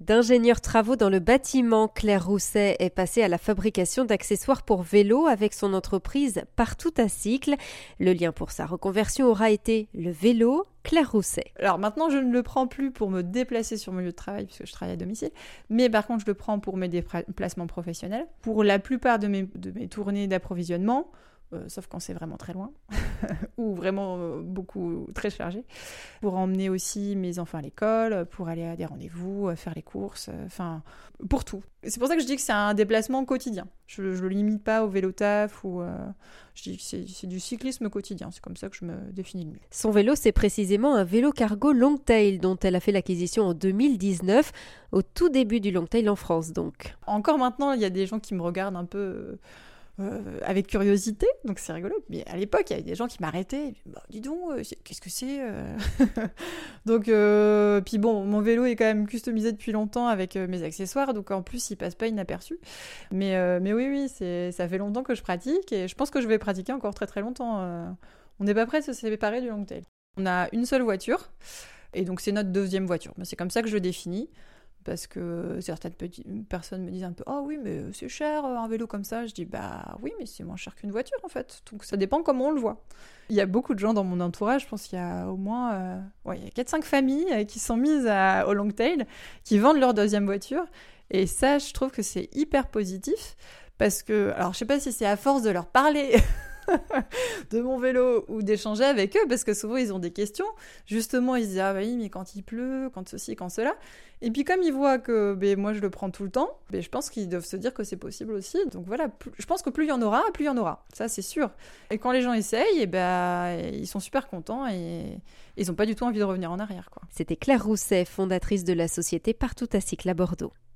D'ingénieur travaux dans le bâtiment, Claire Rousset est passée à la fabrication d'accessoires pour vélo avec son entreprise Partout à Cycle. Le lien pour sa reconversion aura été le vélo. Claire Rousset. Alors maintenant, je ne le prends plus pour me déplacer sur mon lieu de travail puisque je travaille à domicile, mais par contre, je le prends pour mes déplacements professionnels. Pour la plupart de mes, de mes tournées d'approvisionnement, euh, sauf quand c'est vraiment très loin, ou vraiment euh, beaucoup très chargé, pour emmener aussi mes enfants à l'école, pour aller à des rendez-vous, euh, faire les courses, enfin, pour tout. C'est pour ça que je dis que c'est un déplacement quotidien. Je ne le limite pas au vélo taf, ou je dis que c'est du cyclisme quotidien, c'est comme ça que je me définis le mieux. Son vélo, c'est précisément un vélo cargo Longtail dont elle a fait l'acquisition en 2019, au tout début du Longtail en France donc. Encore maintenant, il y a des gens qui me regardent un peu euh, avec curiosité, donc c'est rigolo. Mais à l'époque, il y avait des gens qui m'arrêtaient. Bah, dis donc, euh, qu'est-ce que c'est euh Donc, puis bon, mon vélo est quand même customisé depuis longtemps avec mes accessoires, donc en plus, il passe pas inaperçu. Mais, mais oui, oui, ça fait longtemps que je pratique et je pense que je vais pratiquer encore très très longtemps. on n'est pas prêt de se séparer du longtail. On a une seule voiture. Et donc c'est notre deuxième voiture. C'est comme ça que je le définis parce que certaines personnes me disent un peu oh oui mais c'est cher un vélo comme ça je dis bah oui mais c'est moins cher qu'une voiture en fait. Donc ça dépend comment on le voit il y a beaucoup de gens dans mon entourage je pense qu'il y a au moins euh, ouais, il y a 4-5 familles euh, qui sont mises au long tail qui vendent leur deuxième voiture. Et ça je trouve que c'est hyper positif parce que alors je sais pas si c'est à force de leur parler de mon vélo ou d'échanger avec eux parce que souvent ils ont des questions. Justement, ils disent Ah oui, mais quand il pleut, quand ceci, quand cela. Et puis comme ils voient que ben, moi je le prends tout le temps, ben, je pense qu'ils doivent se dire que c'est possible aussi. Donc voilà, je pense que plus il y en aura, plus il y en aura. Ça c'est sûr. Et quand les gens essayent, et eh ben, ils sont super contents et ils n'ont pas du tout envie de revenir en arrière. C'était Claire Rousset, fondatrice de la société Partout à Cycle à Bordeaux.